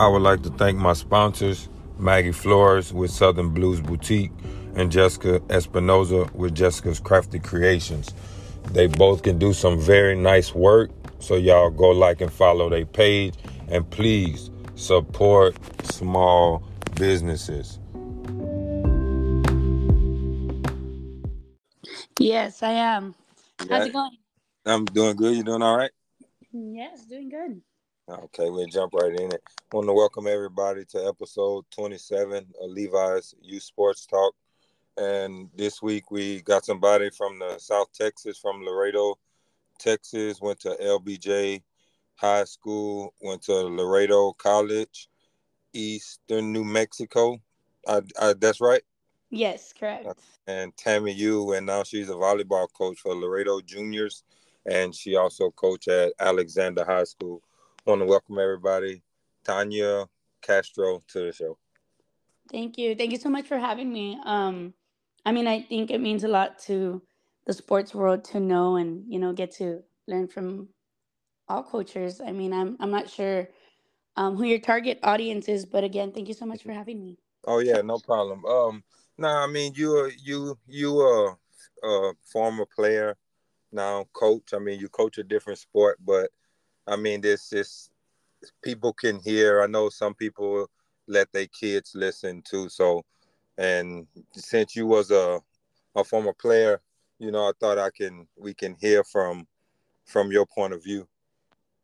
I would like to thank my sponsors, Maggie Flores with Southern Blues Boutique and Jessica Espinoza with Jessica's Crafty Creations. They both can do some very nice work, so y'all go like and follow their page and please support small businesses. Yes, I am. How's it going? I'm doing good. You doing all right? Yes, doing good. Okay, we'll jump right in it. I want to welcome everybody to episode 27 of Levi's Youth Sports Talk. And this week we got somebody from the South Texas, from Laredo, Texas, went to LBJ High School, went to Laredo College, Eastern New Mexico. I, I, that's right? Yes, correct. And TAMIU, and now she's a volleyball coach for Laredo Juniors, and she also coached at Alexander High School want to welcome everybody, Tania Castro, to the show. Thank you. Thank you so much for having me. Um, I mean, I think it means a lot to the sports world to know and you know get to learn from all coaches. I mean, I'm I'm not sure um, who your target audience is, but again, thank you so much for having me. Oh yeah, no problem. Um, no, nah, I mean you you you are a former player, now coach. I mean, you coach a different sport, but I mean, this this people can hear. I know some people let their kids listen too. So, and since you was a a former player, you know, I thought I can we can hear from from your point of view.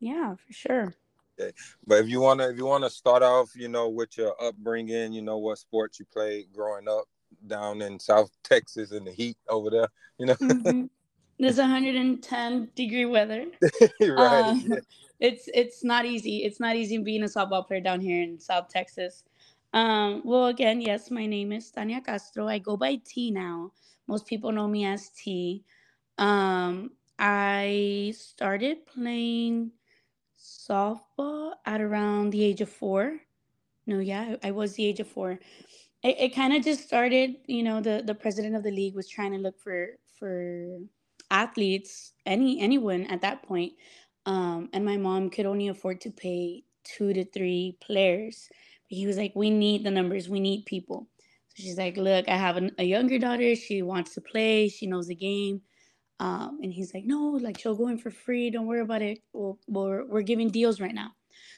Yeah, for sure. Okay. But if you wanna if you wanna start off, you know, with your upbringing, you know, what sports you played growing up down in South Texas in the heat over there, you know. Mm-hmm. There's 110 degree weather. right. Um, it's it's not easy. It's not easy being a softball player down here in South Texas. Um, well, again, yes, my name is Tania Castro. I go by T now. Most people know me as T. Um, I started playing softball at around the age of four. No, yeah, I was the age of four. It, it kind of just started, you know, the, the president of the league was trying to look for for athletes, any anyone at that point. Um, and my mom could only afford to pay two to three players. But he was like, "We need the numbers. We need people." So she's like, "Look, I have an, a younger daughter. She wants to play. She knows the game." Um, and he's like, "No, like she'll go in for free. Don't worry about it. We'll, we're we're giving deals right now."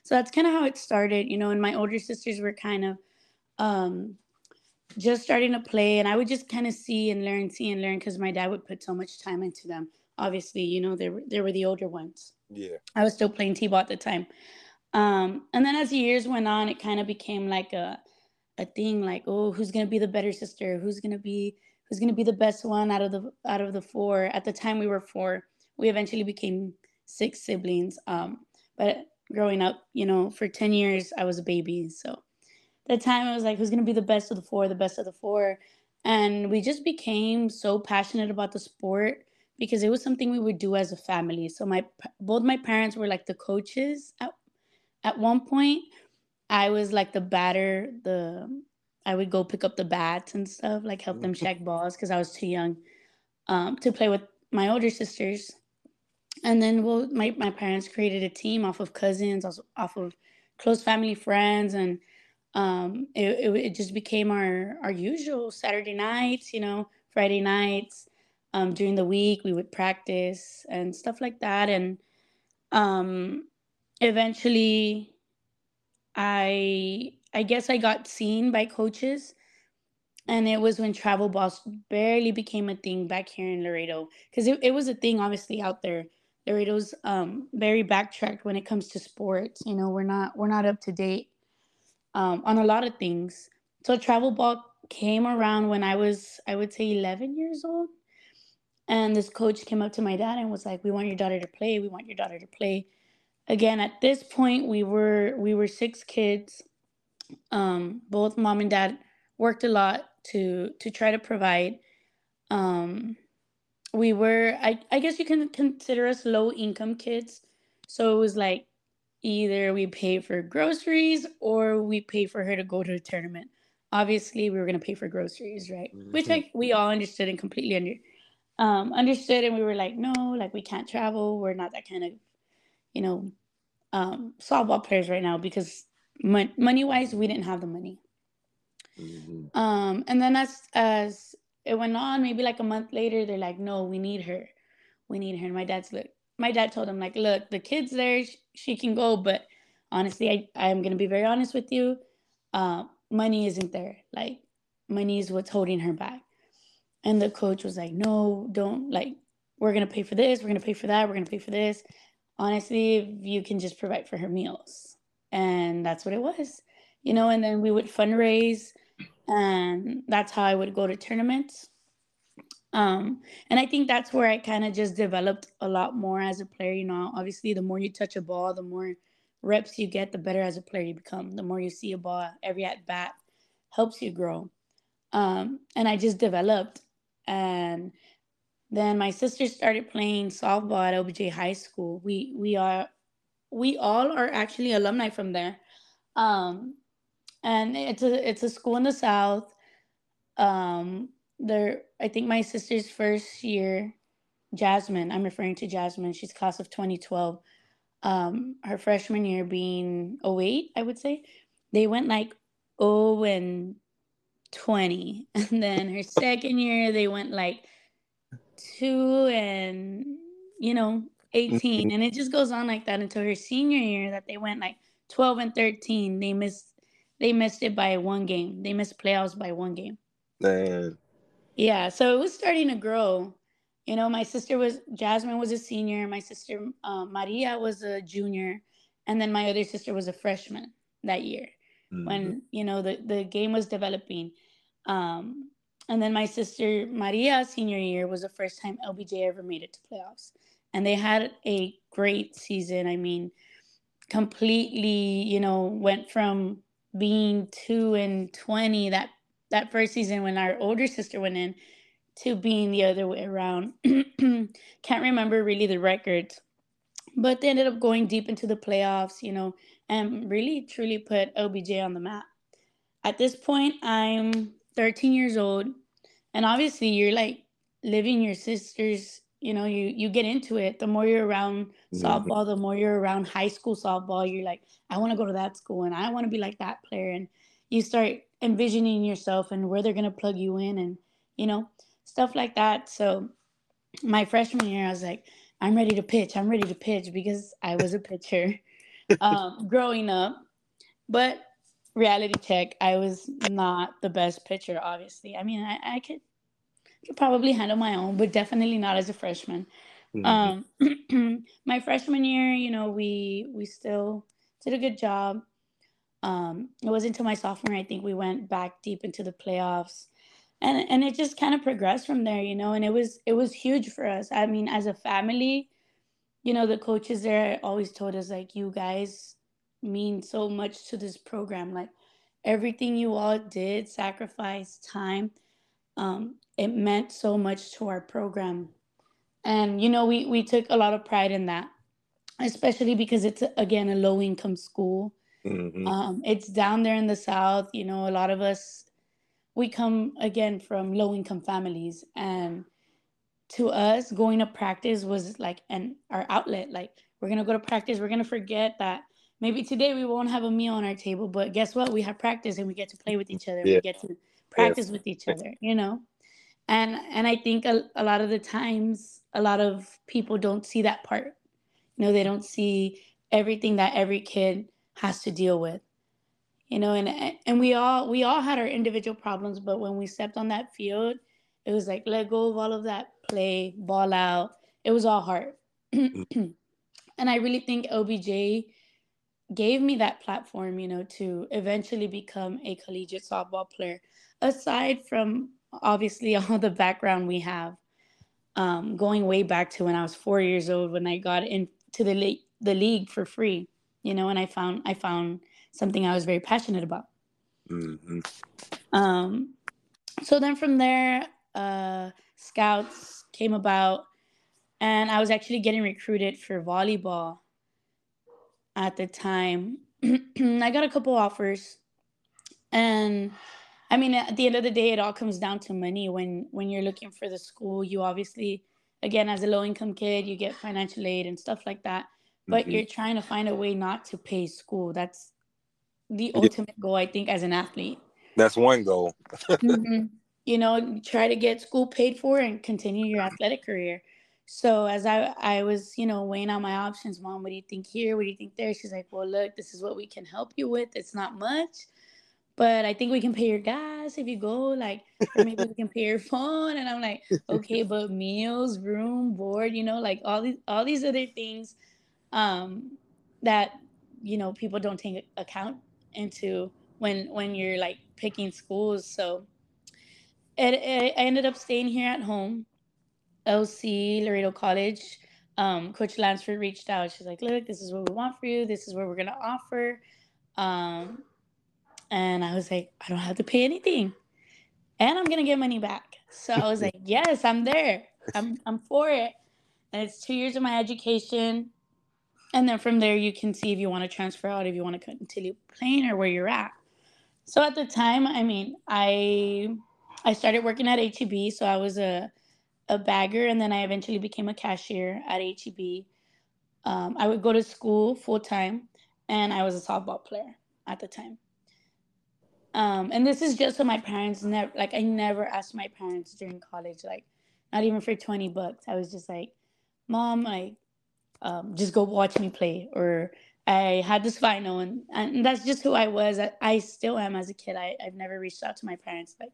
So that's kind of how it started, you know. And my older sisters were kind of um, just starting to play and I would just kind of see and learn, see and learn because my dad would put so much time into them. Obviously, you know, they were they were the older ones. Yeah. I was still playing T-ball at the time. Um, and then as the years went on, it kind of became like a a thing like, oh, who's gonna be the better sister? Who's gonna be who's gonna be the best one out of the out of the four? At the time we were four. We eventually became six siblings. Um, but growing up, you know, for 10 years I was a baby. So the time I was like, who's gonna be the best of the four, the best of the four? And we just became so passionate about the sport because it was something we would do as a family. So my both my parents were like the coaches at, at one point. I was like the batter, the I would go pick up the bats and stuff, like help them check balls because I was too young um, to play with my older sisters. And then well, my, my parents created a team off of cousins, off of close family friends, and um, it, it, it, just became our, our usual Saturday nights, you know, Friday nights. Um, during the week, we would practice and stuff like that. And um, eventually, I I guess I got seen by coaches, and it was when travel balls barely became a thing back here in Laredo because it, it was a thing obviously out there. Laredo's um, very backtracked when it comes to sports. You know, we're not we're not up to date um, on a lot of things. So travel ball came around when I was, I would say, 11 years old. And this coach came up to my dad and was like, "We want your daughter to play. We want your daughter to play." Again, at this point, we were we were six kids. Um, both mom and dad worked a lot to to try to provide. Um, we were, I, I guess you can consider us low income kids. So it was like either we pay for groceries or we pay for her to go to a tournament. Obviously, we were going to pay for groceries, right? Mm-hmm. Which I, we all understood and completely under, um, understood. And we were like, no, like we can't travel. We're not that kind of, you know, um, softball players right now because mon- money wise, we didn't have the money. Mm-hmm. Um, and then as as it went on, maybe like a month later, they're like, no, we need her, we need her. And my dad's like, my dad told him like, look, the kid's there, she, can go, but honestly, I I am gonna be very honest with you, uh, money isn't there. Like money is what's holding her back. And the coach was like, no, don't like, we're gonna pay for this, we're gonna pay for that, we're gonna pay for this. Honestly, you can just provide for her meals. And that's what it was. You know, and then we would fundraise and that's how I would go to tournaments. Um, and I think that's where I kind of just developed a lot more as a player. You know, obviously, the more you touch a ball, the more reps you get, the better as a player you become. The more you see a ball, every at bat helps you grow. Um, and I just developed. And then my sister started playing softball at LBJ High School. We we are we all are actually alumni from there. Um, and it's a it's a school in the south. Um, there, I think my sister's first year, Jasmine. I'm referring to Jasmine. She's class of 2012. Um, her freshman year being 08, I would say, they went like 0 and 20, and then her second year they went like two and you know 18 mm-hmm. and it just goes on like that until her senior year that they went like 12 and 13 they missed they missed it by one game. They missed playoffs by one game. Man. Yeah, so it was starting to grow. You know, my sister was Jasmine was a senior. My sister uh, Maria was a junior, and then my other sister was a freshman that year mm-hmm. when you know the the game was developing. Um, and then my sister Maria senior year was the first time LBJ ever made it to playoffs, and they had a great season. I mean, completely, you know, went from being two and 20 that that first season when our older sister went in to being the other way around. Can't remember really the records but they ended up going deep into the playoffs you know and really truly put lbj on the map. At this point i'm 13 years old and obviously you're like living your sister's you know you you get into it. The more you're around softball the more you're around high school softball you're like i want to go to that school and i want to be like that player and you start envisioning yourself and where they're going to plug you in and you know stuff like that so my freshman year i was like i'm ready to pitch i'm ready to pitch because i was a pitcher um, growing up but reality check i was not the best pitcher obviously i mean i, I could could probably handle my own, but definitely not as a freshman. Mm-hmm. Um, my freshman year, you know, we we still did a good job. Um, it wasn't until my sophomore, I think, we went back deep into the playoffs, and and it just kind of progressed from there, you know. And it was it was huge for us. I mean, as a family, you know, the coaches there always told us like, you guys mean so much to this program, like everything you all did, sacrifice time um, it meant so much to our program. And, you know, we, we took a lot of pride in that, especially because it's, again, a low income school. Mm-hmm. Um, it's down there in the South. You know, a lot of us, we come again from low income families. And to us, going to practice was like an our outlet. Like, we're going to go to practice. We're going to forget that maybe today we won't have a meal on our table, but guess what? We have practice and we get to play with each other. Yeah. We get to practice yes. with each other, you know? And and I think a, a lot of the times a lot of people don't see that part. You know, they don't see everything that every kid has to deal with. You know, and and we all we all had our individual problems, but when we stepped on that field, it was like let go of all of that play, ball out. It was all hard. and I really think LBJ gave me that platform, you know, to eventually become a collegiate softball player aside from obviously all the background we have, um, going way back to when I was four years old when I got into the le- the league for free, you know, and I found I found something I was very passionate about. Mm-hmm. Um, so then from there, uh, scouts came about, and I was actually getting recruited for volleyball at the time. I got a couple offers, and I mean, at the end of the day, it all comes down to money. When when you're looking for the school, you obviously, again, as a low income kid, you get financial aid and stuff like that. But mm-hmm. you're trying to find a way not to pay school. That's the ultimate goal, I think, as an athlete. That's one goal. mm-hmm. You know, try to get school paid for and continue your athletic career. So as I I was, you know, weighing out my options, mom, what do you think here? What do you think there? She's like, well, look, this is what we can help you with. It's not much, but I think we can pay your gas if you go, like, or maybe we can pay your phone. And I'm like, okay, but meals, room, board, you know, like all these all these other things um, that you know people don't take account into when when you're like picking schools. So it, it, I ended up staying here at home LC Laredo College, um, Coach Lansford reached out. She's like, "Look, this is what we want for you. This is what we're gonna offer." Um, and I was like, "I don't have to pay anything, and I'm gonna get money back." So I was like, "Yes, I'm there. I'm I'm for it." And it's two years of my education, and then from there you can see if you want to transfer out, if you want to continue playing, or where you're at. So at the time, I mean, I I started working at HEB, so I was a a bagger, and then I eventually became a cashier at HEB. Um, I would go to school full time, and I was a softball player at the time. Um, and this is just so my parents never like I never asked my parents during college, like not even for twenty bucks. I was just like, "Mom, like, um, just go watch me play," or I had this final, and, and that's just who I was. I, I still am as a kid. I, I've never reached out to my parents. Like,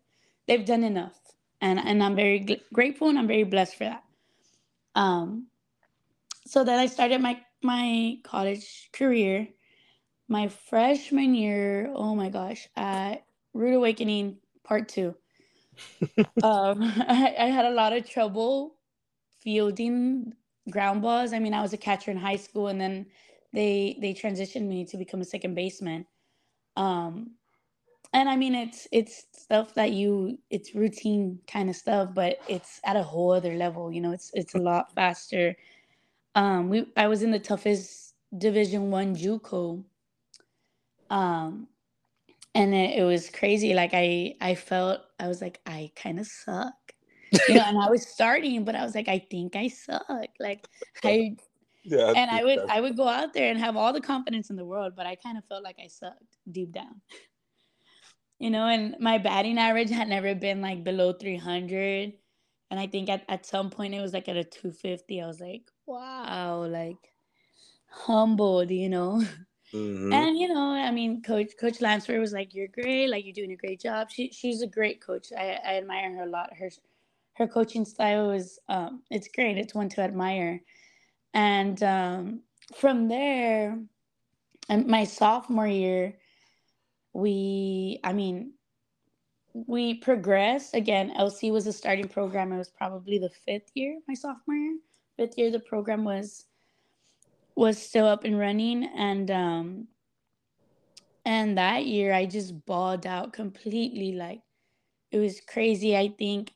they've done enough and and I'm very gl- grateful and I'm very blessed for that. Um, so then I started my my college career. My freshman year, oh my gosh, at Rude Awakening Part Two. um, I, I had a lot of trouble fielding ground balls. I mean, I was a catcher in high school, and then they they transitioned me to become a second baseman. Um, and I mean, it's it's stuff that you it's routine kind of stuff, but it's at a whole other level. You know, it's it's a lot faster. Um, we I was in the toughest Division One JUCO. Um, and it, it was crazy. Like I I felt I was like I kind of suck. You know, and I was starting, but I was like, I think I suck. Like I yeah, and I would I would go out there and have all the confidence in the world, but I kind of felt like I sucked deep down you know, and my batting average had never been like below 300. And I think at, at some point it was like at a 250. I was like, wow, like humbled, you know. Mm-hmm. And you know, I mean, Coach Coach Lansford was like, "You're great. Like you're doing a great job." She she's a great coach. I, I admire her a lot. Her her coaching style is um, it's great. It's one to admire. And um, from there, and my sophomore year, we i mean we progressed. Again lc was a starting program. It was probably the fifth year my sophomore year. Fifth year the program was was still up and running. And um and that year i just balled out completely. Like it was crazy. I think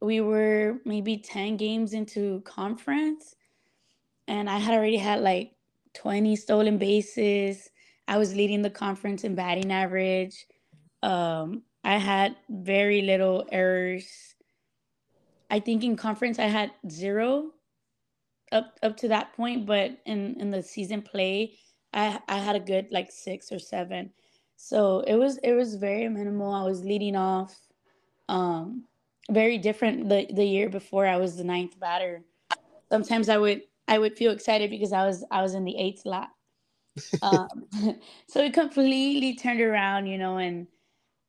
we were maybe 10 games into conference and i had already had like 20 stolen bases I was leading the conference in batting average. Um, I had very little errors. I think in conference I had zero up up to that point, but in in the season play, I I had a good like six or seven. So it was it was very minimal. I was leading off. Um, very different the the year before I was the ninth batter. Sometimes I would I would feel excited because I was I was in the eighth slot um, so it completely turned around, you know, and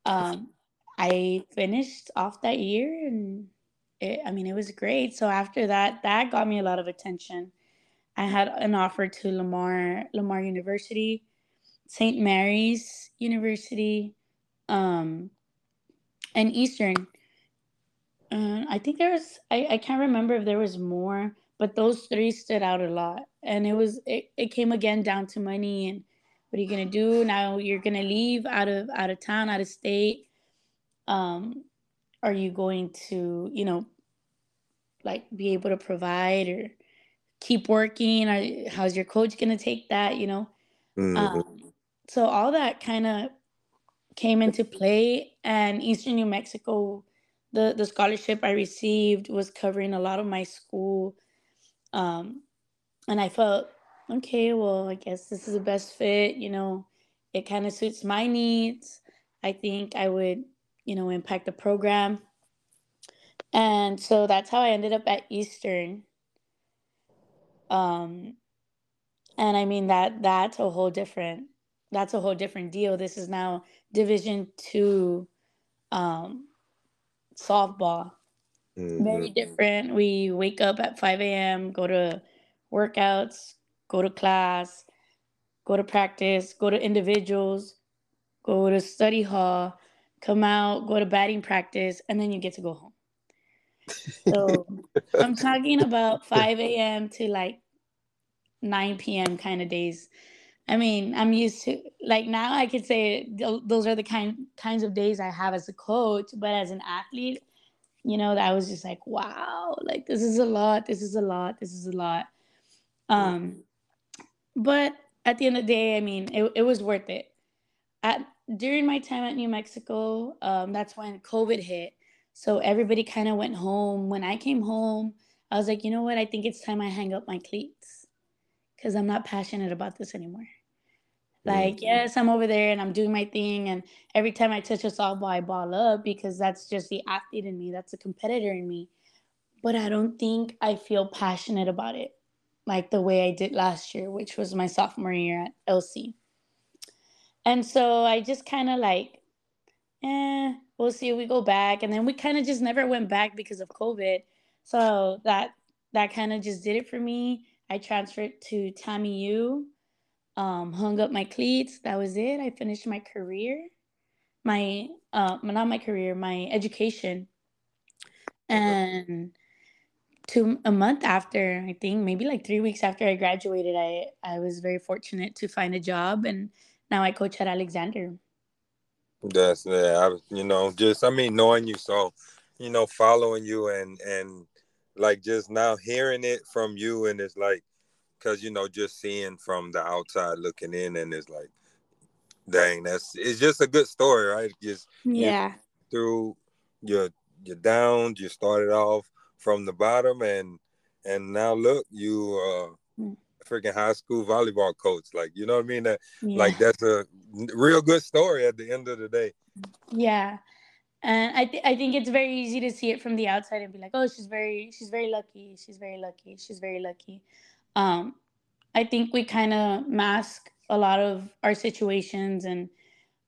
um, I finished off that year, and it, I mean, it was great. So after that, that got me a lot of attention. I had an offer to Lamar Lamar University, St. Mary's University, um, and Eastern. Uh, I think there was I, I can't remember if there was more, but those three stood out a lot. And it was it, it came again down to money and what are you gonna do? Now you're gonna leave out of out of town out of state. Um are you going to you know like be able to provide or keep working? Or how's your coach gonna take that you know? Mm-hmm. um, so all that kind of came into play and eastern new mexico the the scholarship i received was covering a lot of my school um, and I felt, okay, well, I guess this is the best fit, you know. it kind of suits my needs. I think I would, you know, impact the program. And so that's how I ended up at Eastern. Um and I mean that that's a whole different that's a whole different deal. This is now division 2 um softball. Mm-hmm. Very different. We wake up at 5 a.m., go to workouts, go to class, go to practice, go to individuals, go to study hall, come out, go to batting practice, and then you get to go home. So I'm talking about 5 a.m. to like 9 p.m. kind of days. I mean, I'm used to like now I could say those are the kind kinds of days I have as a coach, but as an athlete, you know, that was just like, wow, like this is a lot, this is a lot, this is a lot. Um, but at the end of the day, I mean, it, it was worth it. At during my time at New Mexico, um, that's when COVID hit. So everybody kind of went home. When I came home, I was like, you know what? I think it's time I hang up my cleats because I'm not passionate about this anymore. Like, mm-hmm. yes, I'm over there and I'm doing my thing. And every time I touch a softball, I ball up because that's just the athlete in me. That's a competitor in me. But I don't think I feel passionate about it like the way I did last year, which was my sophomore year at LC. And so I just kind of like, eh, we'll see if we go back. And then we kind of just never went back because of COVID. So that that kind of just did it for me. I transferred to TAMIU um, hung up my cleats. That was it. I finished my career, my uh, not my career, my education, and two a month after, I think maybe like three weeks after I graduated, I I was very fortunate to find a job, and now I coach at Alexander. That's yeah, I, you know, just I mean, knowing you, so you know, following you, and and like just now hearing it from you, and it's like because you know just seeing from the outside looking in and it's like dang that's it's just a good story right? Just yeah. through your your down you started off from the bottom and and now look you uh mm. freaking high school volleyball coach. Like you know what i mean? That yeah. like that's a real good story at the end of the day. Yeah and I, th- I think it's very easy to see it from the outside and be like oh she's very she's very lucky she's very lucky she's very lucky um, I think we kind of mask a lot of our situations and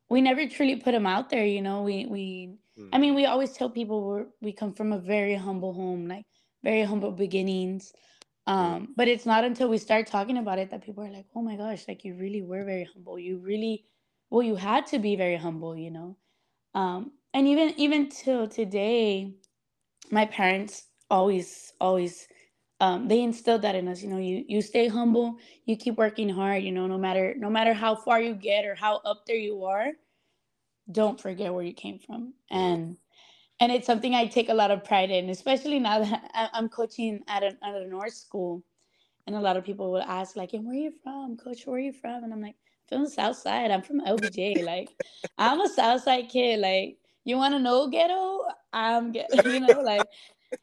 we never truly put them out there, you know. We we mm. I mean, we always tell people we we come from a very humble home, like very humble beginnings. Um, but it's not until we start talking about it that people are like, "Oh my gosh, like you really were very humble. You really well, you had to be very humble, you know." Um, and even even till today, my parents always always um, they instilled that in us you know you you stay humble you keep working hard you know no matter no matter how far you get or how up there you are don't forget where you came from. And and it's something i take a lot of pride in especially now that i'm coaching at a, at a north school. And a lot of people will ask like and where are you from coach? Where are you from? And i'm like from the south side i'm from lbj like i'm a south side kid. Like you want to know ghetto i'm you know like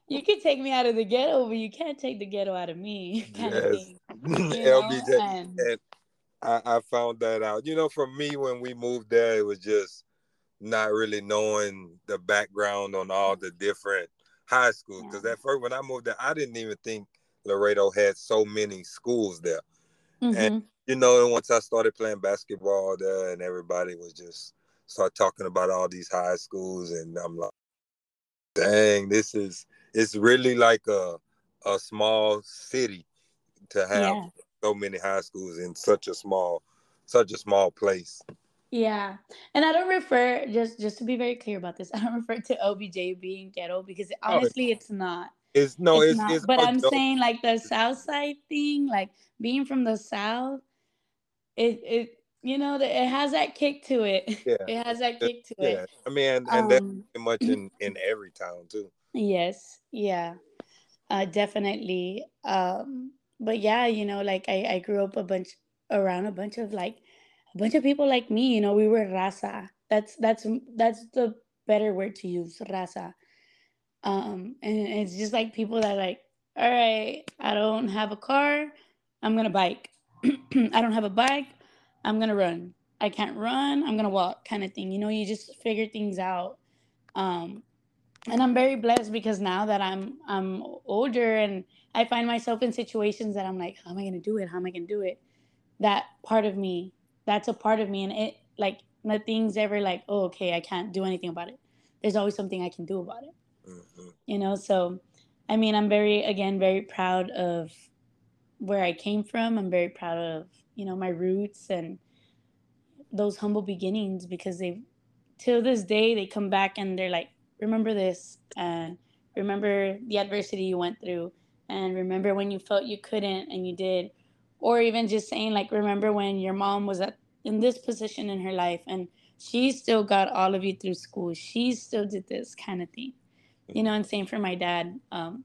you can take me out of the ghetto, but you can't take the ghetto out of me. Kind yes. of thing, LBJ. And, and I, I found that out. You know, for me, when we moved there, it was just not really knowing the background on all the different high schools. Because yeah. at first, when I moved there, I didn't even think Laredo had so many schools there. Mm-hmm. And you know, once I started playing basketball there, and everybody was just start talking about all these high schools, and I'm like, dang, this is it's really like a a small city to have yeah. so many high schools in such a small such a small place. Yeah. And I don't refer just just to be very clear about this, I don't refer to LBJ being ghetto because oh, honestly oh, it's not. It's no, it's, it's, not. it's but I'm saying like the south side thing, like being from the south, it it you know that it has that kick to it. Yeah. It has that kick to yeah. it. I mean and, and um, that's much in in every town too. Yes, yeah, uh, definitely. Um, but yeah, you know, like I, I grew up a bunch around a bunch of like a bunch of people like me. You know, we were raza. That's that's that's the better word to use, raza. Um, and it's just like people that like, all right, I don't have a car, I'm gonna bike. I don't have a bike, I'm gonna run. I can't run, I'm gonna walk kind of thing. You know, you just figure things out. Um, and I'm very blessed because now that I'm I'm older and I find myself in situations that I'm like, how am I gonna do it? How am I gonna do it? That part of me, that's a part of me, and it like nothing's ever like, oh, okay, I can't do anything about it. There's always something I can do about it. Mm-hmm. You know, so I mean, I'm very again very proud of where I came from. I'm very proud of you know my roots and those humble beginnings because they till this day they come back and they're like remember this and remember the adversity you went through and remember when you felt you couldn't and you did. Or even just saying like remember when your mom was at in this position in her life and she still got all of you through school. She still did this kind of thing. You know and same for my dad. Um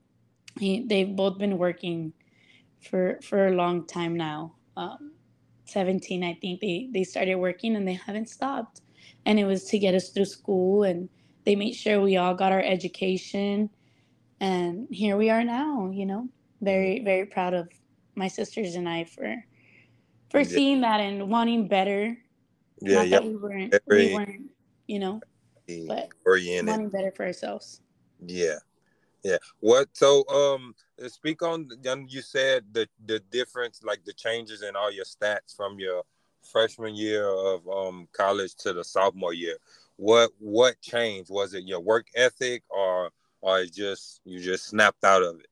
he they've both been working for for a long time now. Um 17 i think they they started working and they haven't stopped. And it was to get us through school and they made sure we all got our education. And here we are now you know very very proud of my sisters and i for for yeah. seeing that and wanting better. Yeah Not we weren't very, we weren't you know but oriented. wanting better for ourselves. Yeah. Yeah. What so um speak on you said the the difference like the changes in all your stats from your freshman year of um college to the sophomore year what what changed? Was it your work ethic or or just you just snapped out of it?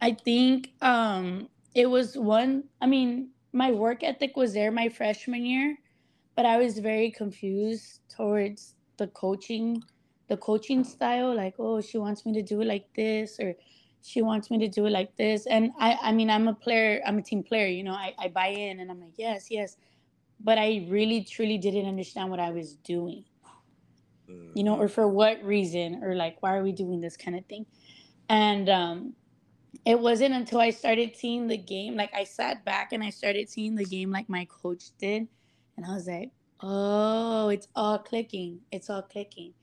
I think um it was one I mean, my work ethic was there my freshman year, but I was very confused towards the coaching the coaching style like oh she wants me to do it like this or she wants me to do it like this and i i mean i'm a player i'm a team player you know i, I buy in and i'm like yes yes but I really truly didn't understand what I was doing. You know, or mm-hmm. for what reason, or like why are we doing this kind of thing? And um it wasn't until I started seeing the game, like I sat back and I started seeing the game like my coach did, and I was like, oh, it's all clicking. It's all clicking.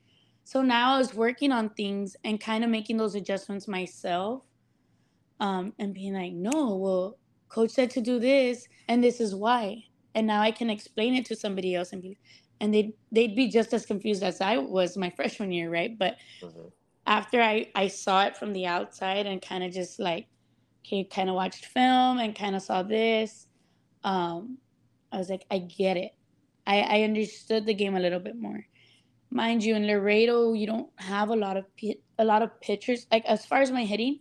So now I was working on things and kind of making those adjustments myself. Um, and being like, no, well, coach said to do this, and this is why and now I can explain it to somebody else and be and they'd they'd be just as confused as I was my freshman year, right? But mm-hmm. after I I saw it from the outside and kind of just like okay, kind of watched film and kind of saw this, um, I was like, I get it. I I understood the game a little bit more. Mind you, in Laredo, you don't have a lot of a lot of pitchers. Like as far as my hitting,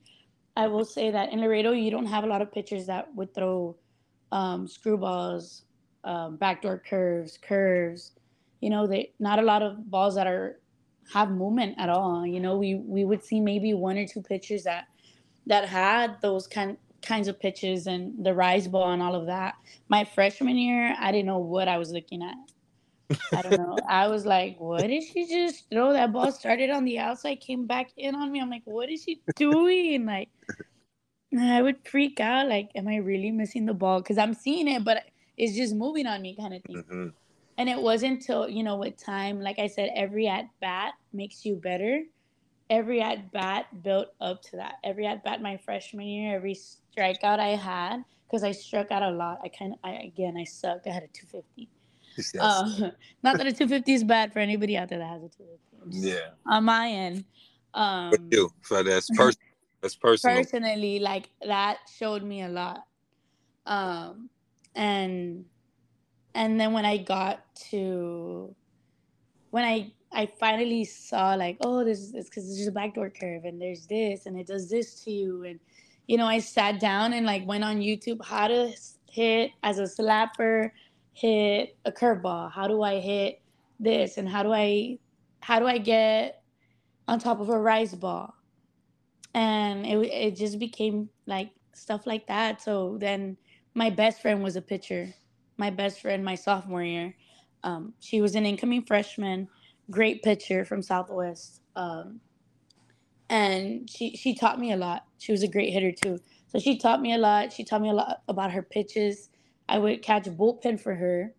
I will say that in Laredo, you don't have a lot of pitchers that would throw um, screwballs um, backdoor curves, curves. You know, they not a lot of balls that are have movement at all. You know, we we would see maybe one or two pitchers that that had those kind kinds of pitches and the rise ball and all of that. My freshman year, I didn't know what I was looking at. I don't know. I was like, what did she just throw? That ball started on the outside, came back in on me. I'm like, what is she doing? Like, I would freak out. Like, am I really missing the ball? Because I'm seeing it, but it's just moving on me kind of thing. Mm-hmm. And it wasn't until, you know, with time, like I said, every at bat makes you better. Every at bat built up to that. Every at bat my freshman year, every strikeout I had, because I struck out a lot. I kind of, I again, I sucked. I had a 250. Yes. Uh, not that a 250 is bad for anybody out there that has a 250. Yeah. On my end. Um, but you, so that's personal. That's personal. Personally, like that showed me a lot. Um, and and then when I got to when I I finally saw like oh this is because there's a backdoor curve and there's this and it does this to you and you know I sat down and like went on YouTube how to hit as a slapper hit a curveball how do I hit this and how do I how do I get on top of a rise ball and it it just became like stuff like that so then my best friend was a pitcher. My best friend, my sophomore year, um, she was an incoming freshman, great pitcher from Southwest, um, and she she taught me a lot. She was a great hitter too, so she taught me a lot. She taught me a lot about her pitches. I would catch a bullpen for her,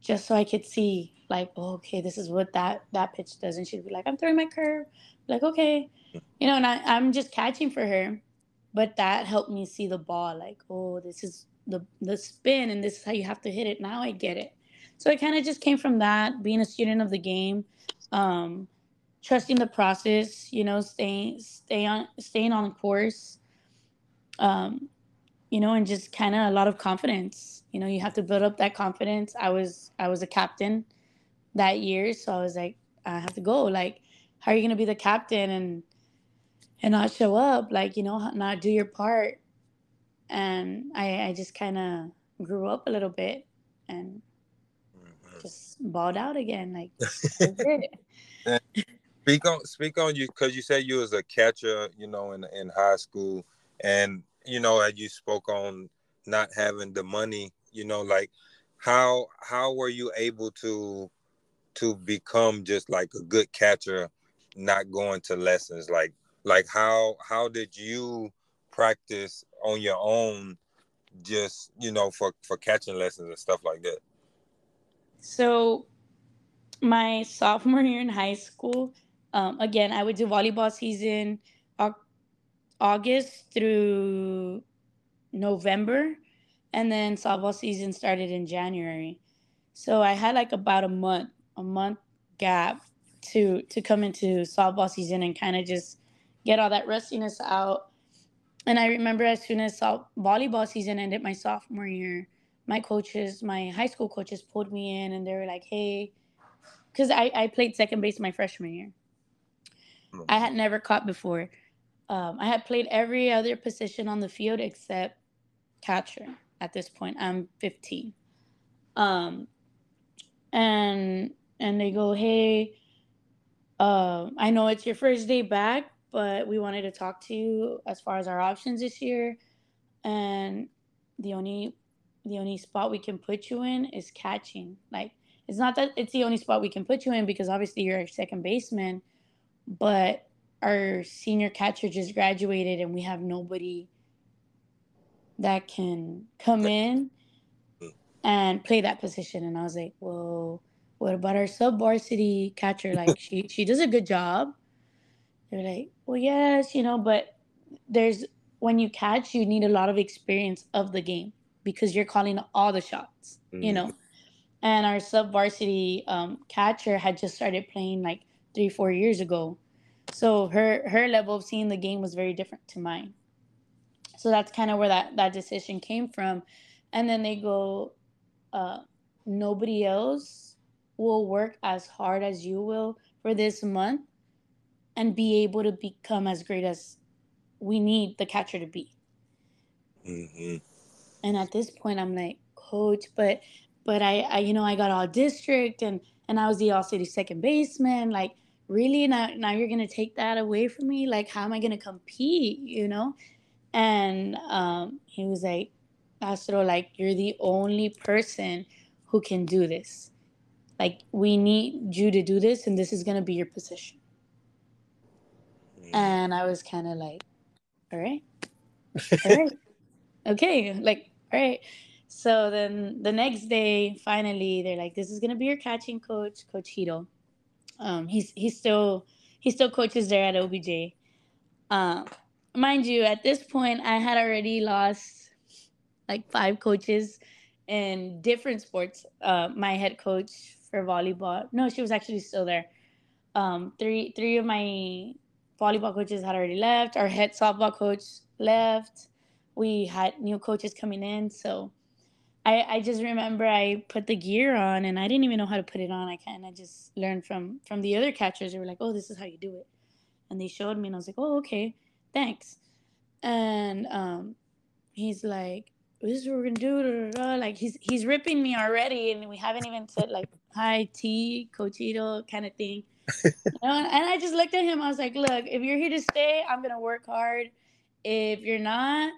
just so I could see like, oh, okay, this is what that that pitch does, and she'd be like, I'm throwing my curve, like okay, you know, and I, I'm just catching for her but that helped me see the ball like oh this is the the spin and this is how you have to hit it. Now I get it. So it kind of just came from that, being a student of the game, um, trusting the process, you know, staying stay on staying on course. Um, you know, and just kind of a lot of confidence. You know, you have to build up that confidence. I was I was a captain that year, so I was like, I have to go. Like, how are you gonna be the captain and and not show up? Like, you know, not do your part. And I I just kind of grew up a little bit and mm-hmm. just balled out again. Like, speak on speak on you because you said you was a catcher, you know, in in high school, and you know, as you spoke on not having the money, you know, like how how were you able to to become just like a good catcher, not going to lessons? Like like how how did you practice on your own just, you know, for for catching lessons and stuff like that? So my sophomore year in high school, um, again, I would do volleyball season August through November, and then softball season started in January. So I had like about a month, a month gap to to come into softball season and kind of just get all that rustiness out. And I remember as soon as volleyball season ended my sophomore year, my coaches, my high school coaches pulled me in and they were like, hey, because I, I played second base my freshman year. Hmm. I had never caught before. Um, I had played every other position on the field except catcher at this point. I'm 15. Um, and and they go, hey, uh, I know it's your first day back, but we wanted to talk to you as far as our options this year. And the only the only spot we can put you in is catching. Like it's not that it's the only spot we can put you in because obviously you're a second baseman, but our senior catcher just graduated and we have nobody that can come in and play that position. And I was like, well, what about our sub varsity catcher? Like she she does a good job. They're like, well, yes, you know, but there's when you catch, you need a lot of experience of the game because you're calling all the shots, mm. you know. And our sub varsity um, catcher had just started playing like three, four years ago. So her her level of seeing the game was very different to mine. So that's kind of where that that decision came from. And then they go, uh, nobody else will work as hard as you will for this month and be able to become as great as we need the catcher to be. Mm-hmm. And at this point, I'm like, coach, but but I, I you know I got all district and and I was the all city second baseman. Like really now now you're gonna take that away from me like how am i gonna compete you know? And um, he was like Castro, like you're the only person who can do this. Like we need you to do this and this is gonna be your position. Mm. and i was kind of like all right. All right. Okay like all right. So then the next day finally they're like this is gonna be your catching coach coach hito um, he's he's still he still coaches there at LBJ. Um, mind you, at this point, I had already lost like five coaches in different sports. Uh, my head coach for volleyball, no, she was actually still there. Um, three three of my volleyball coaches had already left. Our head softball coach left. We had new coaches coming in, so I, I just remember I put the gear on and I didn't even know how to put it on. I kind of just learned from from the other catchers. They were like, "Oh, this is how you do it," and they showed me, and I was like, "Oh, okay, thanks." And um, he's like, "This is what we're gonna do." Like he's he's ripping me already, and we haven't even said like "Hi, T, Coachito" kind of thing. And I just looked at him. I was like, "Look, if you're here to stay, I'm gonna work hard. If you're not,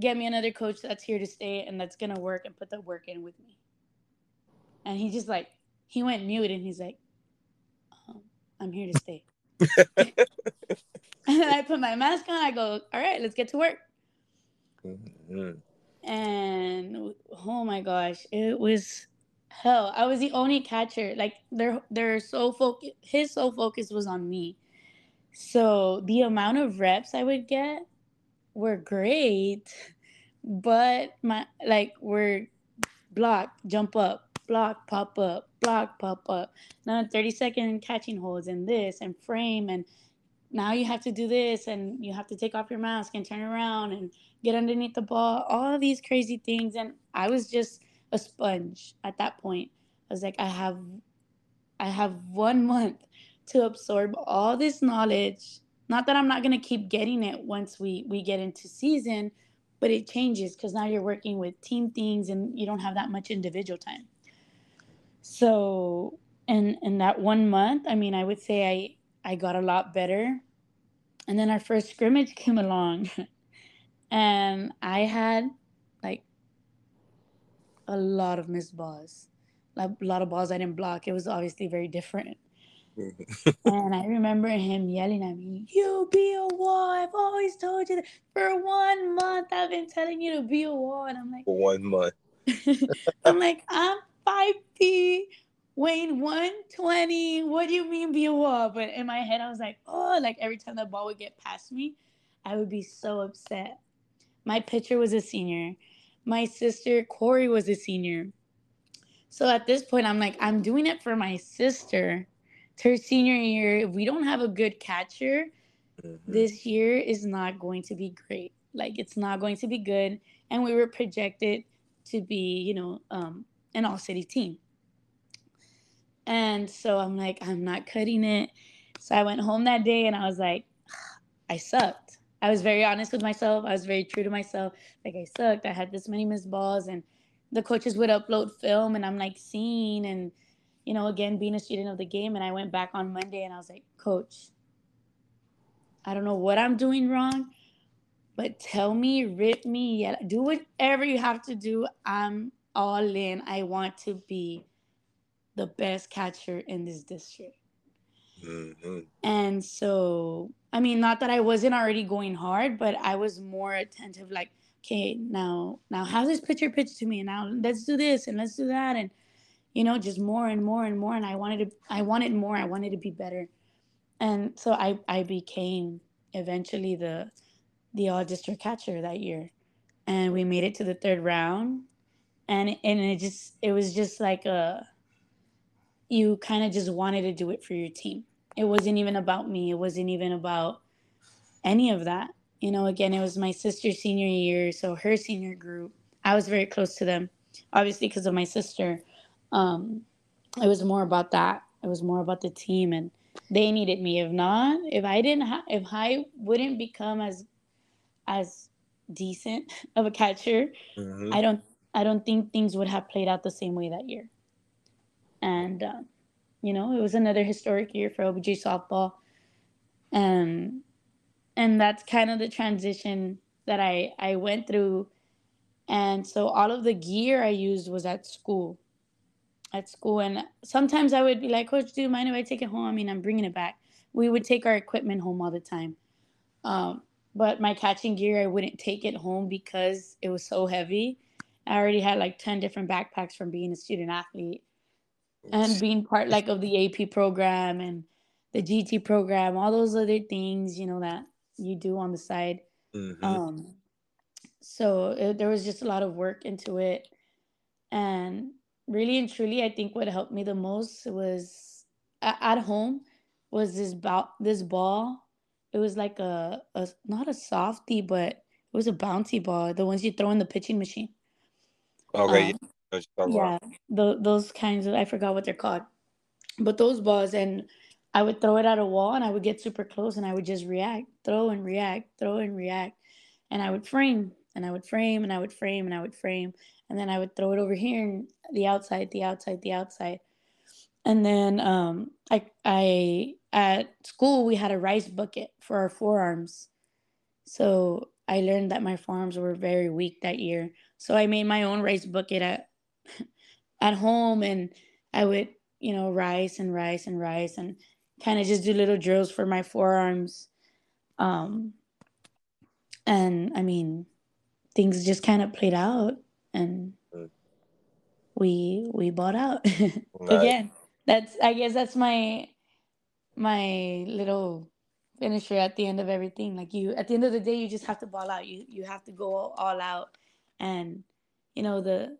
get me another coach that's here to stay and that's gonna work and put the work in with me. And he just like he went mute and he's like, um, I'm here to stay. and then I put my mask on. I go, all right, let's get to work. Mm-hmm. And oh my gosh, it was hell. I was the only catcher. Like their their sole focus, his sole focus was on me. So the amount of reps I would get were great, but my like we're block, jump up, block, pop up, block, pop up. Now 30 second catching holds and this and frame and now you have to do this and you have to take off your mask and turn around and get underneath the ball, all of these crazy things. And I was just a sponge at that point. I was like, I have I have one month to absorb all this knowledge. Not that I'm not gonna keep getting it once we we get into season, but it changes because now you're working with team things and you don't have that much individual time. So in in that one month, I mean, I would say I I got a lot better. And then our first scrimmage came along, and I had like a lot of missed balls, like a lot of balls I didn't block. It was obviously very different. And I remember him yelling at me, You be a wall. I've always told you that for one month I've been telling you to be a wall. And I'm like, For one month. I'm like, I'm five feet, weighing 120. What do you mean be a wall? But in my head, I was like, Oh, like every time the ball would get past me, I would be so upset. My pitcher was a senior. My sister, Corey, was a senior. So at this point, I'm like, I'm doing it for my sister her senior year, if we don't have a good catcher, mm-hmm. this year is not going to be great. Like it's not going to be good. And we were projected to be, you know, um, an all city team. And so I'm like, I'm not cutting it. So I went home that day and I was like, I sucked. I was very honest with myself. I was very true to myself. Like I sucked. I had this many missed balls and the coaches would upload film and I'm like seeing and you know, again, being a student of the game. And I went back on Monday and I was like, Coach, I don't know what I'm doing wrong, but tell me, rip me, yeah, do whatever you have to do. I'm all in. I want to be the best catcher in this district. Mm-hmm. And so, I mean, not that I wasn't already going hard, but I was more attentive. Like, okay, now, now, how's this pitcher pitch to me? And Now, let's do this and let's do that, and you know, just more and more and more. And I wanted to, I wanted more. I wanted to be better. And so I, I became eventually the, the all district catcher that year. And we made it to the third round. And, and it just, it was just like a, you kind of just wanted to do it for your team. It wasn't even about me. It wasn't even about any of that. You know, again, it was my sister's senior year. So her senior group, I was very close to them, obviously because of my sister um, it was more about that. It was more about the team, and they needed me. If not, if I didn't, ha- if I wouldn't become as as decent of a catcher, mm-hmm. I don't, I don't think things would have played out the same way that year. And uh, you know, it was another historic year for LBJ softball, and and that's kind of the transition that I I went through. And so all of the gear I used was at school at school and sometimes i would be like coach do you mind if i take it home? I mean i'm bringing it back. We would take our equipment home all the time. Um, but my catching gear i wouldn't take it home because it was so heavy. I already had like 10 different backpacks from being a student athlete and being part like of the ap program and the gt program all those other things you know that you do on the side. Mm-hmm. um, so it, there was just a lot of work into it. And really and truly, I think what helped me the most was at home was this ball. This ball. It was like a, a not a softie, but it was a bouncy ball. The ones you throw in the pitching machine. Okay. Um, yeah, the, those kinds of I forgot what they're called, but those balls and I would throw it at a wall and I would get super close and I would just react, throw and react, throw and react, and I would frame and I would frame and I would frame and I would frame and then I would throw it over here and the outside, the outside, the outside. And then um, I, I at school we had a rice bucket for our forearms, so I learned that my forearms were very weak that year. So I made my own rice bucket at at home, and I would you know rice and rice and rice and kind of just do little drills for my forearms. Um, and I mean, things just kind of played out and mm. we we bought out again. That's I guess that's my my little finisher at the end of everything. Like you, at the end of the day, you just have to ball out. You you have to go all out, and you know the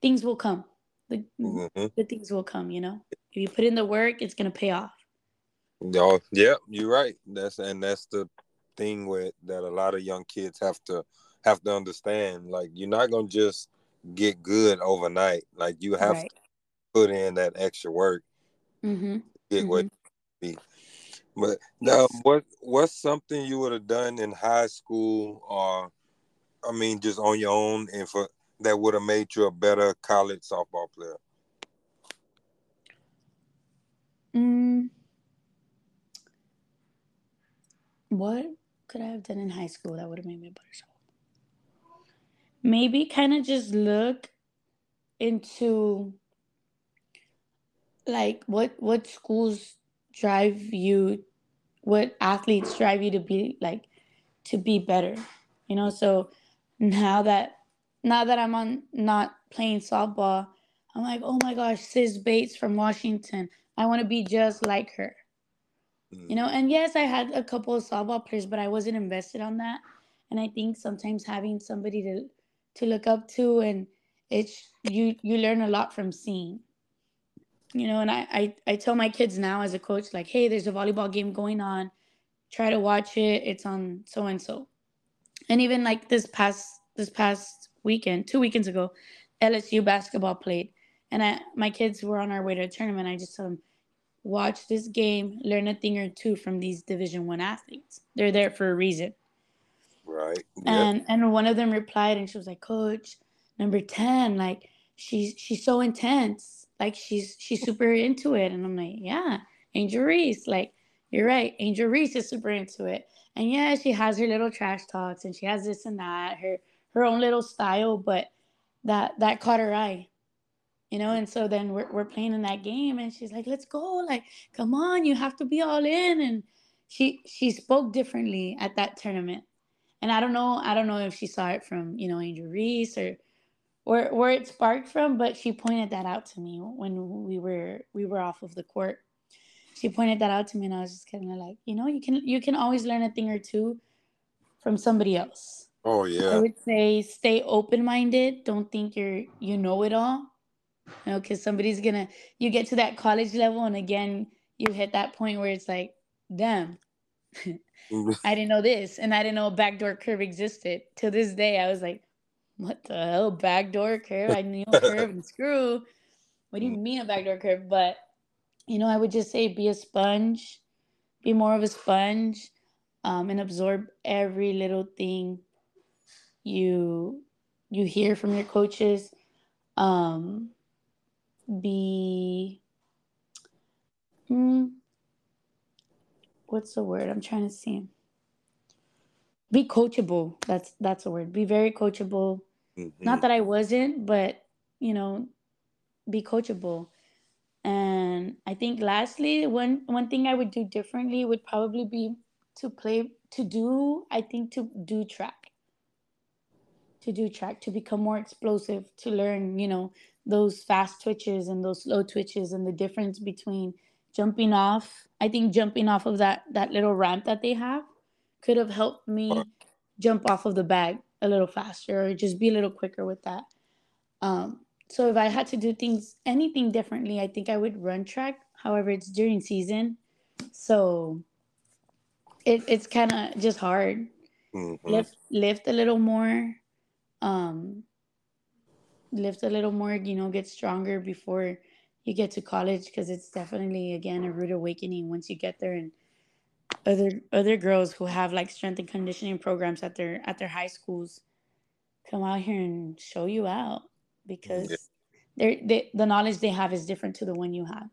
things will come. The, mm-hmm. the things will come. You know, if you put in the work, it's gonna pay off. No, yeah, you're right. That's and that's the thing with that a lot of young kids have to have to understand. Like you're not gonna just get good overnight. Like you have right. to put in that extra work. Mm-hmm. Get mm-hmm. what be. But now, what what's something you would have done in high school, or I mean, just on your own, and for that would have made you a better college softball player? Mm. What could I have done in high school that would have made me a better softball? Maybe kind of just look into like what what schools drive you what athletes drive you to be like to be better you know? So now that now that i'm on not playing softball i'm like oh my gosh sis bates from washington. I want to be just like her. Mm. you know and yes i had a couple of softball players but i wasn't invested on that. And i think sometimes having somebody to to look up to and it's you you learn a lot from seeing. You know and I, I i tell my kids now as a coach like hey there's a volleyball game going on. Try to watch it. It's on so and so and even like this past this past weekend two weekends ago lsu basketball played. And i my kids were on our way to a tournament. I just told them watch this game. Learn a thing or two from these division one athletes. They're there for a reason right? Yep. and and one of them replied and she was like coach number 10 like she's she's so intense. Like she's she's super into it. And i'm like yeah angel reese like you're right angel reese is super into it. And yeah she has her little trash talks and she has this and that her her own little style but that that caught her eye you know? And so then we're, we're playing in that game and she's like let's go like come on you have to be all in. And she she spoke differently at that tournament and i don't know i don't know if she saw it from you know angel reese or where where it sparked from, but she pointed that out to me when we were we were off of the court. She pointed that out to me, and I was just kind of like, you know, you can you can always learn a thing or two from somebody else. Oh yeah. I would say stay open minded. Don't think you're you know it all. You know, because somebody's gonna you get to that college level, and again you hit that point where it's like, damn. I didn't know this, and I didn't know a backdoor curve existed. To this day, I was like, what the hell? Backdoor curve? I knew curve and screw. What do you mean a backdoor curve? But you know, I would just say be a sponge, be more of a sponge, um, and absorb every little thing you you hear from your coaches. Um, be hmm, what's the word I'm trying to see? Be coachable. That's that's a word. Be very coachable Mm-hmm. Not that I wasn't, but you know, be coachable. And I think lastly, one one thing I would do differently would probably be to play to do, I think to do track. To do track, to become more explosive, to learn, you know, those fast twitches and those slow twitches and the difference between jumping off. I think jumping off of that that little ramp that they have could have helped me jump off of the bag a little faster or just be a little quicker with that. Um, so if I had to do things anything differently, I think I would run track. However, it's during season, so it, it's kind of just hard. Mm-hmm. Lift lift a little more, um, lift a little more. You know, get stronger before you get to college because it's definitely again a rude awakening once you get there and other other girls who have like strength and conditioning programs at their at their high schools come out here and show you out because yeah. they're, they, the knowledge they have is different to the one you have.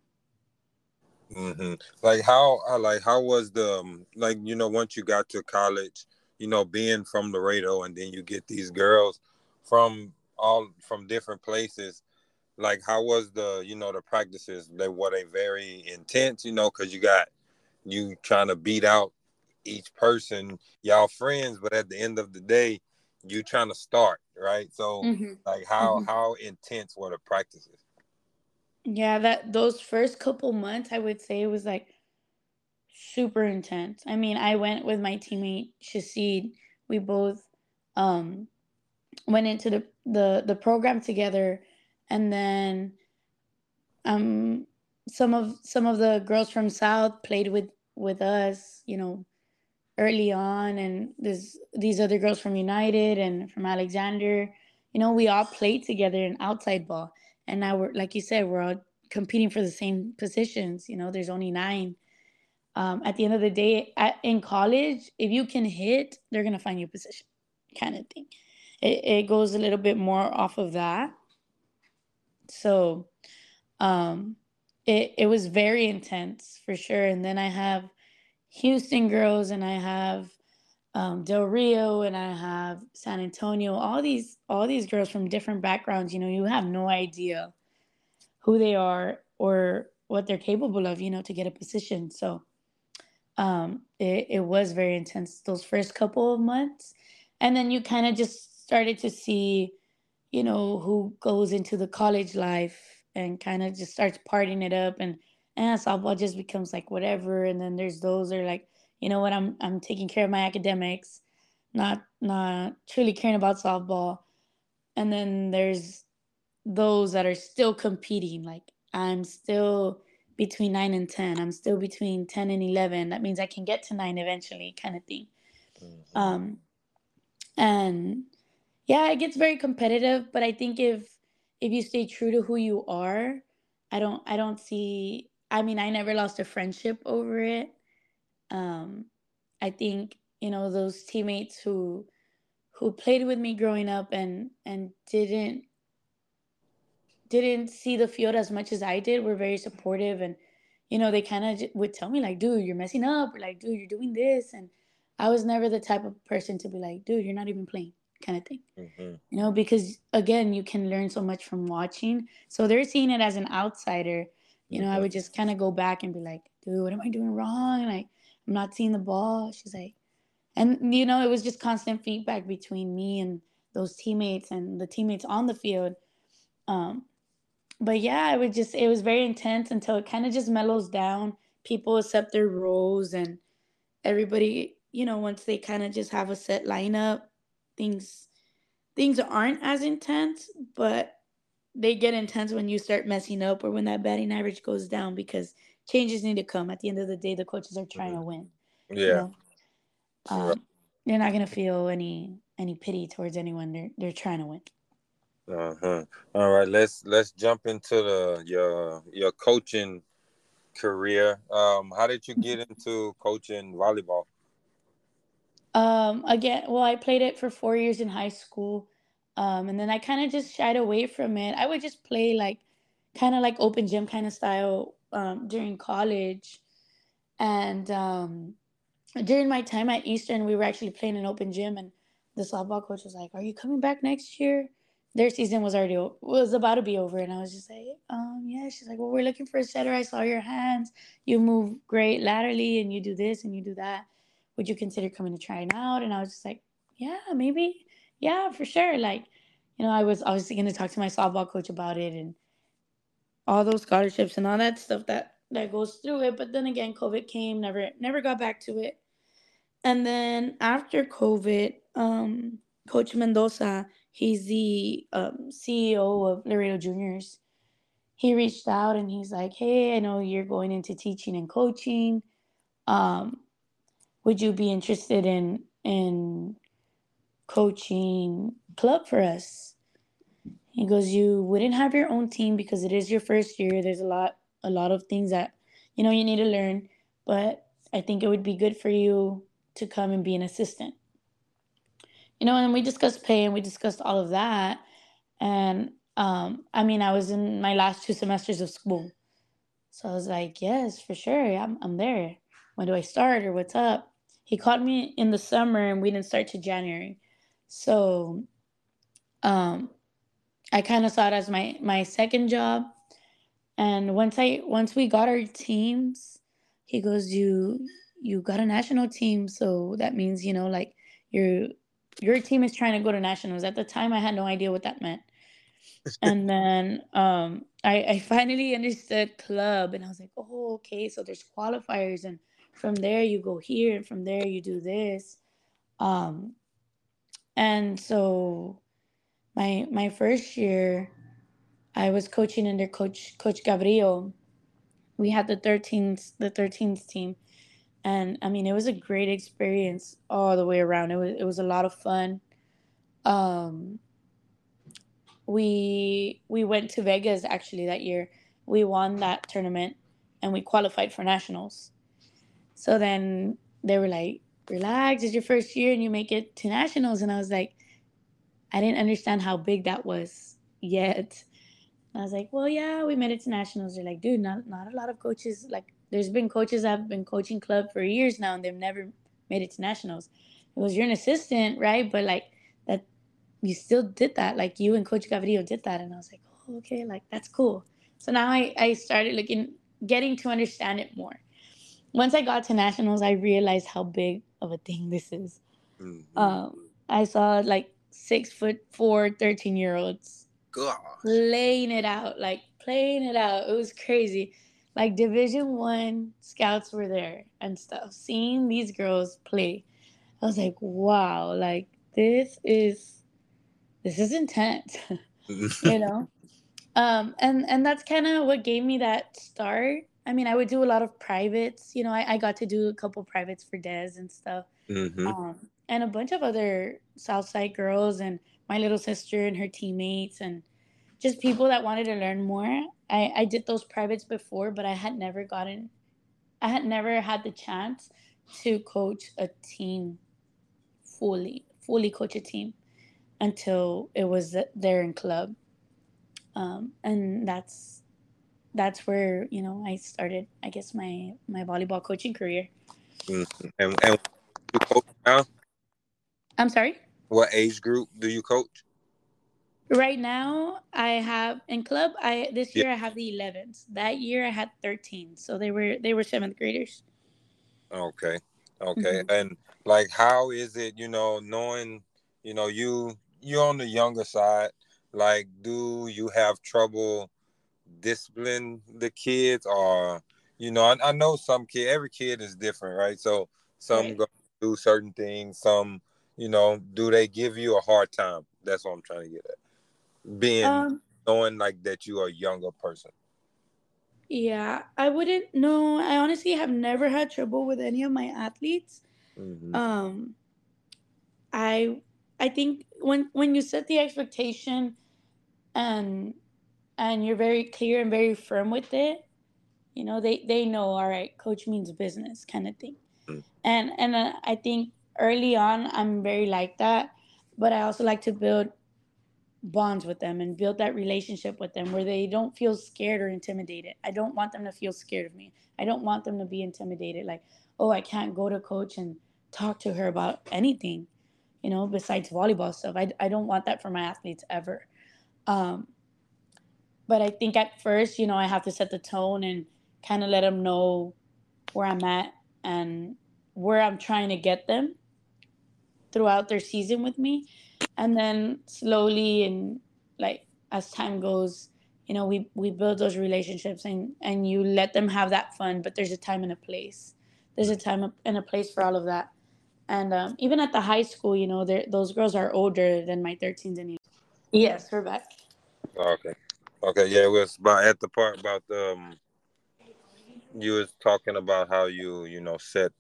Mm-hmm. Like how, like how was the, um, like you know, once you got to college, you know, being from Laredo, and then you get these girls from all from different places. Like how was the, you know, the practices? They were they very intense, you know, because you got you trying to beat out each person, y'all friends, but at the end of the day, you trying to start, right? So mm-hmm. like how mm-hmm. how intense were the practices? Yeah, that those first couple months I would say it was like super intense. I mean, I went with my teammate Shasid. We both um went into the the the program together, and then um some of some of the girls from South played with with us, you know, early on, and there's these other girls from United and from Alexander. You know, we all played together in outside ball, and now we're like you said, we're all competing for the same positions. You know, there's only nine. Um, at the end of the day, at, in college, if you can hit, they're gonna find you a position, kind of thing. It, it goes a little bit more off of that. So, um, it it was very intense for sure. And then I have Houston girls, and I have um, Del Rio, and I have San Antonio. All these all these girls from different backgrounds. You know, you have no idea who they are or what they're capable of. You know, to get a position. So. Um, it, it was very intense those first couple of months and then you kind of just started to see you know who goes into the college life and kind of just starts partying it up and and softball just becomes like whatever and then there's those that are like you know what i'm i'm taking care of my academics not not truly caring about softball and then there's those that are still competing like i'm still between 9 and 10 i'm still between 10 and 11 that means i can get to 9 eventually kind of thing mm-hmm. um and yeah it gets very competitive but i think if if you stay true to who you are, I don't I don't see I mean, I never lost a friendship over it. Um I think, you know, those teammates who who played with me growing up and and didn't didn't see the field as much as I did were very supportive and you know they kind of would tell me like dude you're messing up or like dude you're doing this and I was never the type of person to be like dude you're not even playing kind of thing. Mm-hmm. You know, because again, you can learn so much from watching. So they're seeing it as an outsider. You know, mm-hmm. I would just kind of go back and be like, dude, what am I doing wrong? Like, I'm not seeing the ball. She's like, and you know, it was just constant feedback between me and those teammates and the teammates on the field. Um, but yeah, I would just, it was very intense until it kind of just mellows down. People accept their roles and everybody, you know, once they kind of just have a set lineup, things things aren't as intense, but they get intense when you start messing up or when that batting average goes down because changes need to come. At the end of the day, the coaches are trying mm-hmm. to win. Yeah. You know? um, they're not gonna feel any any pity towards anyone. They're they're trying to win. Uh huh. All right, let's let's jump into the your your coaching career. Um, how did you get into coaching volleyball? Um, again, well, I played it for four years in high school. Um, and then I kind of just shied away from it. I would just play like kind of like open gym kind of style um, during college. And um, during my time at Eastern, we were actually playing an open gym, and the softball coach was like, "Are you coming back next year?" Their season was already was about to be over, and I was just like, "Um, yeah." She's like, "Well, we're looking for a setter. I saw your hands. You move great laterally, and you do this and you do that." Would you consider coming to try it out? And I was just like, yeah, maybe. Yeah, for sure. Like, you know, I was obviously going to talk to my softball coach about it and all those scholarships and all that stuff that that goes through it. But then again, COVID came, never never got back to it. And then after COVID, um, Coach Mendoza, he's the um, CEO of Laredo Juniors. He reached out and he's like, "Hey, I know you're going into teaching and coaching. Um, would you be interested in in coaching club for us? He goes you wouldn't have your own team because it is your first year. There's a lot a lot of things that you know you need to learn but i think it would be good for you to come and be an assistant. You know and we discussed pay and we discussed all of that. And um, i mean i was in my last two semesters of school. So i was like yes for sure. I'm, I'm there. When do i start or what's up he caught me in the summer and we didn't start to January. So um I kind of saw it as my my second job. And once I once we got our teams, he goes, "You you got a national team, so that means, you know, like your your team is trying to go to nationals." At the time I had no idea what that meant. and then um I, I finally understood club and I was like, oh, okay, so there's qualifiers and from there you go here and from there you do this um and so my my first year, I was coaching under Coach Coach Gabriel. We had the 13th the 13th team, and I mean it was a great experience all the way around. It was it was a lot of fun. Um, we we went to Vegas actually that year. We won that tournament, and we qualified for nationals. So then they were like, "Relax, it's your first year, and you make it to nationals." And I was like, I didn't understand how big that was yet. I was like, well, yeah, we made it to nationals. They're like, dude, not not a lot of coaches. Like, there's been coaches have been coaching club for years now, and they've never made it to nationals. It was you're an assistant, right? But like that, you still did that. Like you and Coach Gavirio did that, and I was like, oh, okay, like that's cool. So now I I started looking, getting to understand it more. Once I got to nationals, I realized how big of a thing this is. Mm-hmm. Um, I saw like six foot four 13 year olds playing it out like playing it out. It was crazy. Like division one scouts were there and stuff seeing these girls play. I was like wow like this is this is intense. You know? Um and and that's kind of what gave me that start i mean i would do a lot of privates you know i, I got to do a couple privates for Dez and stuff mm-hmm. um and a bunch of other Southside girls and my little sister and her teammates and just people that wanted to learn more. I, I did those privates before, but I had never gotten, I had never had the chance to coach a team fully, fully coach a team until it was there in club. Um, and that's, that's where, you know, I started, I guess, my, my volleyball coaching career. Mm-hmm. And, and you coach now? I'm sorry? What age group do you coach? Right now, I have in club. I this year yeah. I have the 11s. That year I had 13, so they were they were seventh graders. Okay, okay, mm-hmm. and like, how is it? You know, knowing you know you you're on the younger side. Like, do you have trouble discipline the kids, or you know, I, I know some kid. Every kid is different, right? So some right. go do certain things, some you know, do they give you a hard time? That's what I'm trying to get at. Being um, knowing like that you are a younger person. Yeah, I wouldn't know. I honestly have never had trouble with any of my athletes. Mm-hmm. Um I I think when when you set the expectation and and you're very clear and very firm with it, you know, they they know all right, coach means business kind of thing. Mm-hmm. And and uh, I think early on, I'm very like that, but I also like to build bonds with them and build that relationship with them where they don't feel scared or intimidated. I don't want them to feel scared of me. I don't want them to be intimidated like, "Oh, I can't go to coach and talk to her about anything." You know, besides volleyball stuff. I I don't want that for my athletes ever. Um but I think at first, you know, I have to set the tone and kind of let them know where I'm at and where I'm trying to get them throughout their season with me. And then slowly and like as time goes you know we we build those relationships and and you let them have that fun but there's a time and a place. There's a time and a place for all of that. And um, even at the high school you know those girls are older than my 13s and yes we're back. Okay okay yeah it was about at the part about um you was talking about how you you know set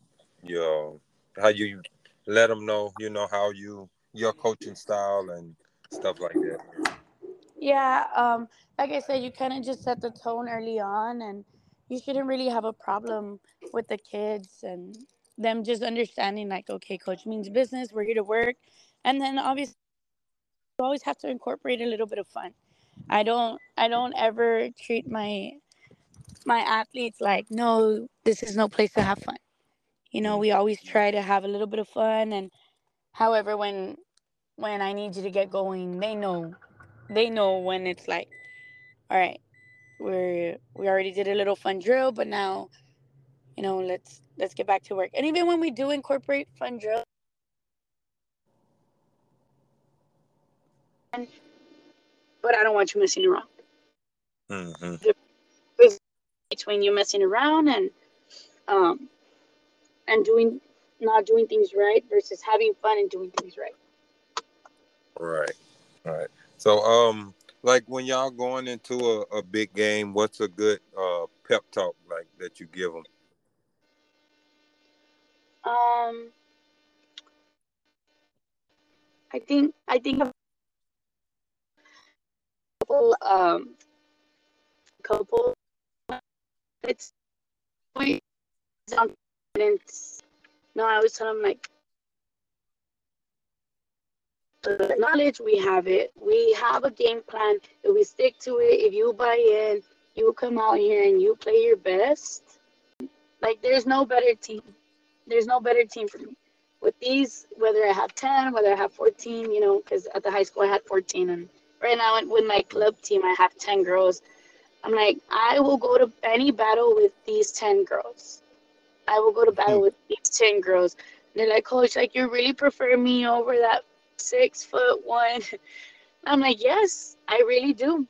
your how you let them know, you know, how you your coaching style and stuff like that. Yeah, um, like I said, you kind of just set the tone early on, and you shouldn't really have a problem with the kids and them just understanding, like, okay, coach means business. We're here to work, and then obviously, you always have to incorporate a little bit of fun. I don't, I don't ever treat my my athletes like, no, this is no place to have fun. You know we always try to have a little bit of fun and however when when i need you to get going they know they know when it's like all right we're we already did a little fun drill but now you know let's let's get back to work. And even when we do incorporate fun drill but i don't want you messing around mm-hmm. between you messing around and um and doing not doing things right versus having fun and doing things right. Right. Right. So, um, like when y'all going into a, a big game, what's a good uh pep talk like that you give them? Um, I think I think couple um couple it's confidence. No, I was telling them like the knowledge we have it. We have a game plan. If we stick to it, if you buy in, you come out here and you play your best. Like there's no better team. There's no better team for me. With these, whether I have 10, whether I have 14, you know, because at the high school I had 14. And right now with my club team, I have 10 girls. I'm like, I will go to any battle with these 10 girls. I will go to battle hmm. with these 10 girls. And they're like, Coach, like, you really prefer me over that six foot one? I'm like, yes, I really do.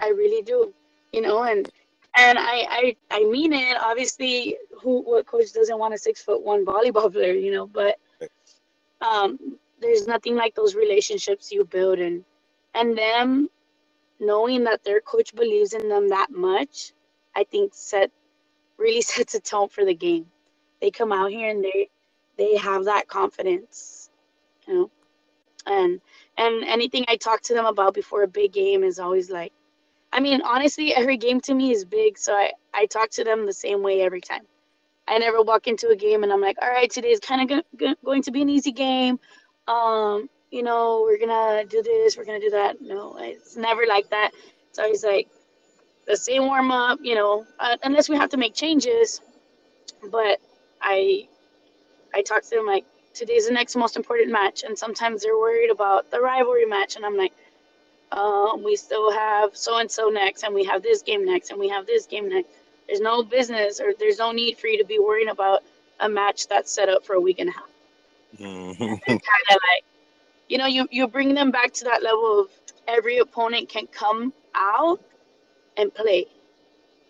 I really do. You know, and and I, I I mean it. Obviously, who what coach doesn't want a six foot one volleyball player, you know? But um, there's nothing like those relationships you build and and them knowing that their coach believes in them that much, I think set really sets a tone for the game. They come out here and they they have that confidence, you know. And and anything I talk to them about before a big game is always like I mean, honestly, every game to me is big, so I, I talk to them the same way every time. I never walk into a game and I'm like, all right, today's kind of go- going to be an easy game. Um, you know, we're gonna do this, we're gonna do that. No, it's never like that. It's always like the same warm up, you know, uh, unless we have to make changes. But I, I talk to them like today's the next most important match, and sometimes they're worried about the rivalry match, and I'm like, um, we still have so and so next, and we have this game next, and we have this game next. There's no business or there's no need for you to be worrying about a match that's set up for a week and a half. Mm-hmm. kind of like you know, you, you bring them back to that level of every opponent can come out and play.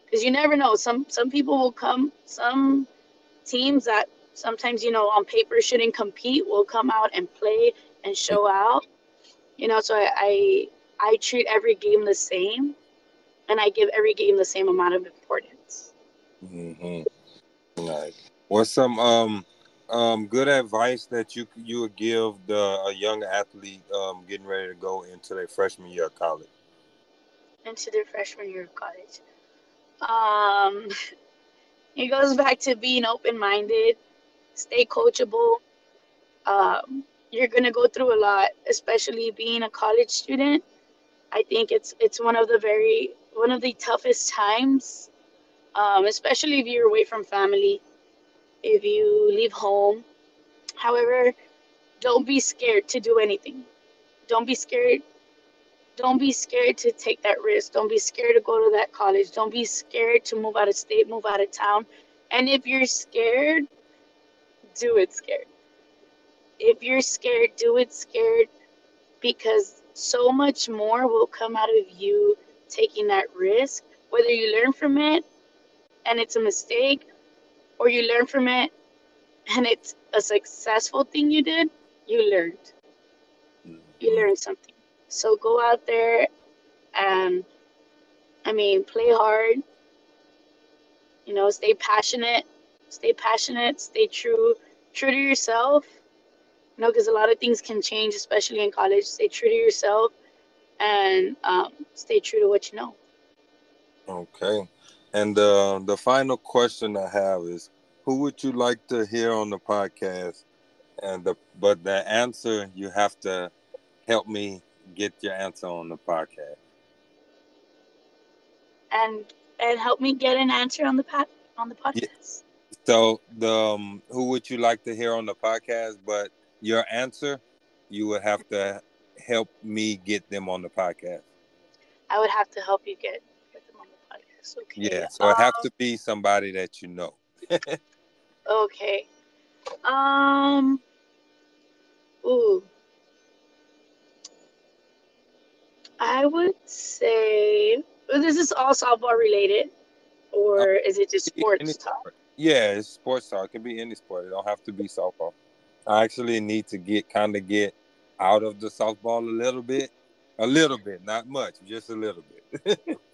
Because you never know. Some some people will come, some teams that sometimes, you know, on paper shouldn't compete will come out and play and show out. You know, so I, I I treat every game the same and I give every game the same amount of importance. Mm-hmm. Nice. What's some um um, good advice that you you would give the a young athlete um, getting ready to go into their freshman year of college? Into their freshman year of college, um, it goes back to being open minded, stay coachable. Um, you're gonna go through a lot, especially being a college student. I think it's it's one of the very one of the toughest times, um, especially if you're away from family if you leave home. However, don't be scared to do anything. Don't be scared. Don't be scared to take that risk. Don't be scared to go to that college. Don't be scared to move out of state, move out of town. And if you're scared, do it scared. If you're scared, do it scared because so much more will come out of you taking that risk, whether you learn from it and it's a mistake or you learn from it and it's a successful thing you did, you learned. You mm-hmm. learned something. So go out there and, I mean, play hard. You know, stay passionate. Stay passionate. Stay true. True to yourself. You know, because a lot of things can change, especially in college. Stay true to yourself and um, stay true to what you know. Okay. And uh, the final question I have is, who would you like to hear on the podcast? And the but the answer you have to help me get your answer on the podcast. And and help me get an answer on the pod, on the podcast. Yeah. So the um, who would you like to hear on the podcast? But your answer, you would have to help me get them on the podcast. I would have to help you get Okay. Yeah, so um, it have to be somebody that you know. okay. Um. Ooh. I would say this is all softball related, or is it just sports talk? Sport. Yeah, it's sports talk. It can be any sport. It don't have to be softball. I actually need to get kind of get out of the softball a little bit A little bit, not much, just a little bit.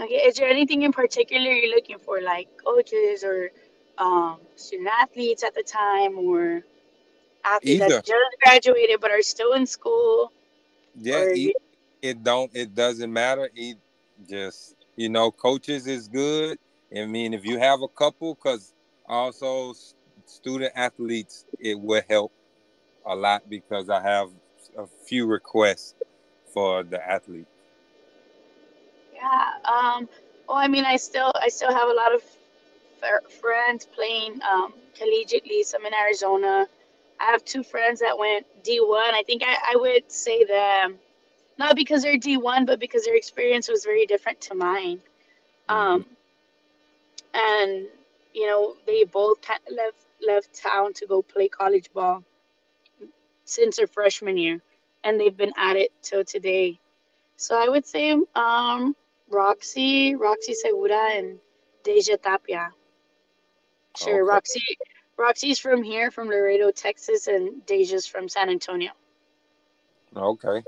okay, is there anything in particular you're looking for, like coaches or um, student athletes at the time, or athletes Either. that just graduated but are still in school? Yeah, it, it don't. It doesn't matter. It just you know, coaches is good. I mean, if you have a couple, because also student athletes, it will help a lot because I have a few requests for the athlete. Yeah. Um. Well, I mean, I still I still have a lot of friends playing um, collegiately. Some in Arizona. I have two friends that went D1. I think I, I would say them not because they're D1, but because their experience was very different to mine. Mm-hmm. Um, and you know, they both left left town to go play college ball since their freshman year, and they've been at it till today. So I would say um, Roxy, Roxy Segura, and Deja Tapia. Sure, okay. Roxy. Roxy's from here, from Laredo, Texas, and Deja's from San Antonio. Okay.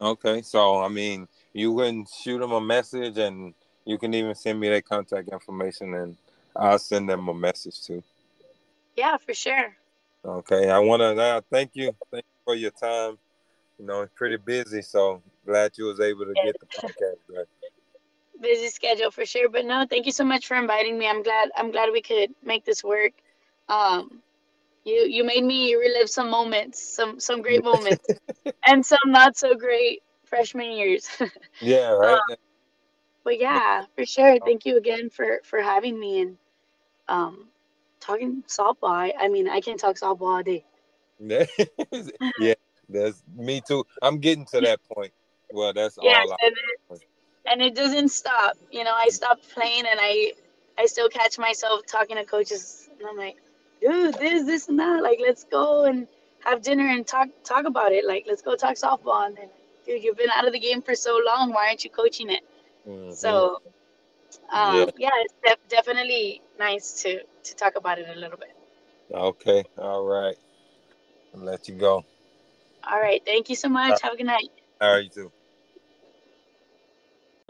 Okay. So, I mean, you can shoot them a message and you can even send me their contact information and I'll send them a message too. Yeah, for sure. Okay. I want to uh, thank you. Thank you for your time. You know, it's pretty busy. So glad you was able to get the podcast busy schedule for sure. But no, thank you so much for inviting me. I'm glad I'm glad we could make this work. Um, you you made me relive some moments, some some great moments, and some not so great freshman years. yeah, right. Um, but yeah, for sure. Thank you again for for having me and um talking softball. I, I mean, I can talk softball all day. yeah, that's me too. I'm getting to that point. Well, that's yeah, all. I, and it doesn't stop. You know, I stopped playing and I I still catch myself talking to coaches and I'm like, dude, this, this and that. Like, let's go and have dinner and talk talk about it. Like, let's go talk softball. And then, dude, you've been out of the game for so long. Why aren't you coaching it? Mm-hmm. So, um, yeah, yeah it's def- definitely nice to to talk about it a little bit. Okay. All right. I'll let you go. All right. Thank you so much. Have a good night. All right, you too.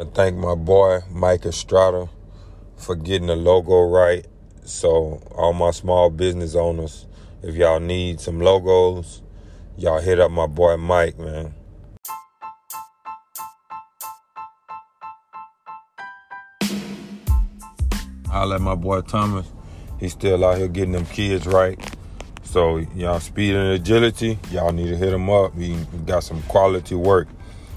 I thank my boy Mike Estrada for getting the logo right. So all my small business owners, if y'all need some logos, y'all hit up my boy Mike, man. I'll let my boy Thomas. He's still out here getting them kids right. So y'all speed and agility, y'all need to hit him up. He got some quality work.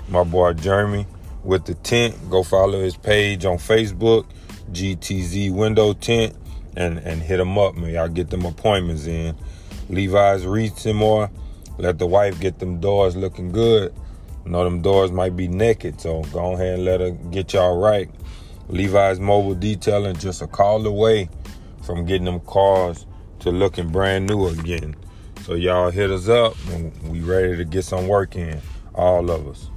My boy Jeremy, with the tent. Go follow his page on Facebook, GTZ Window Tint, and, and hit him up, man. Y'all get them appointments in. Levi's Reach some more. Let the wife get them doors looking good. Know them doors might be naked, so go ahead and let her get y'all right. Levi's Mobile Detailing just a call away from getting them cars to looking brand new again. So y'all hit us up and we ready to get some work in. All of us.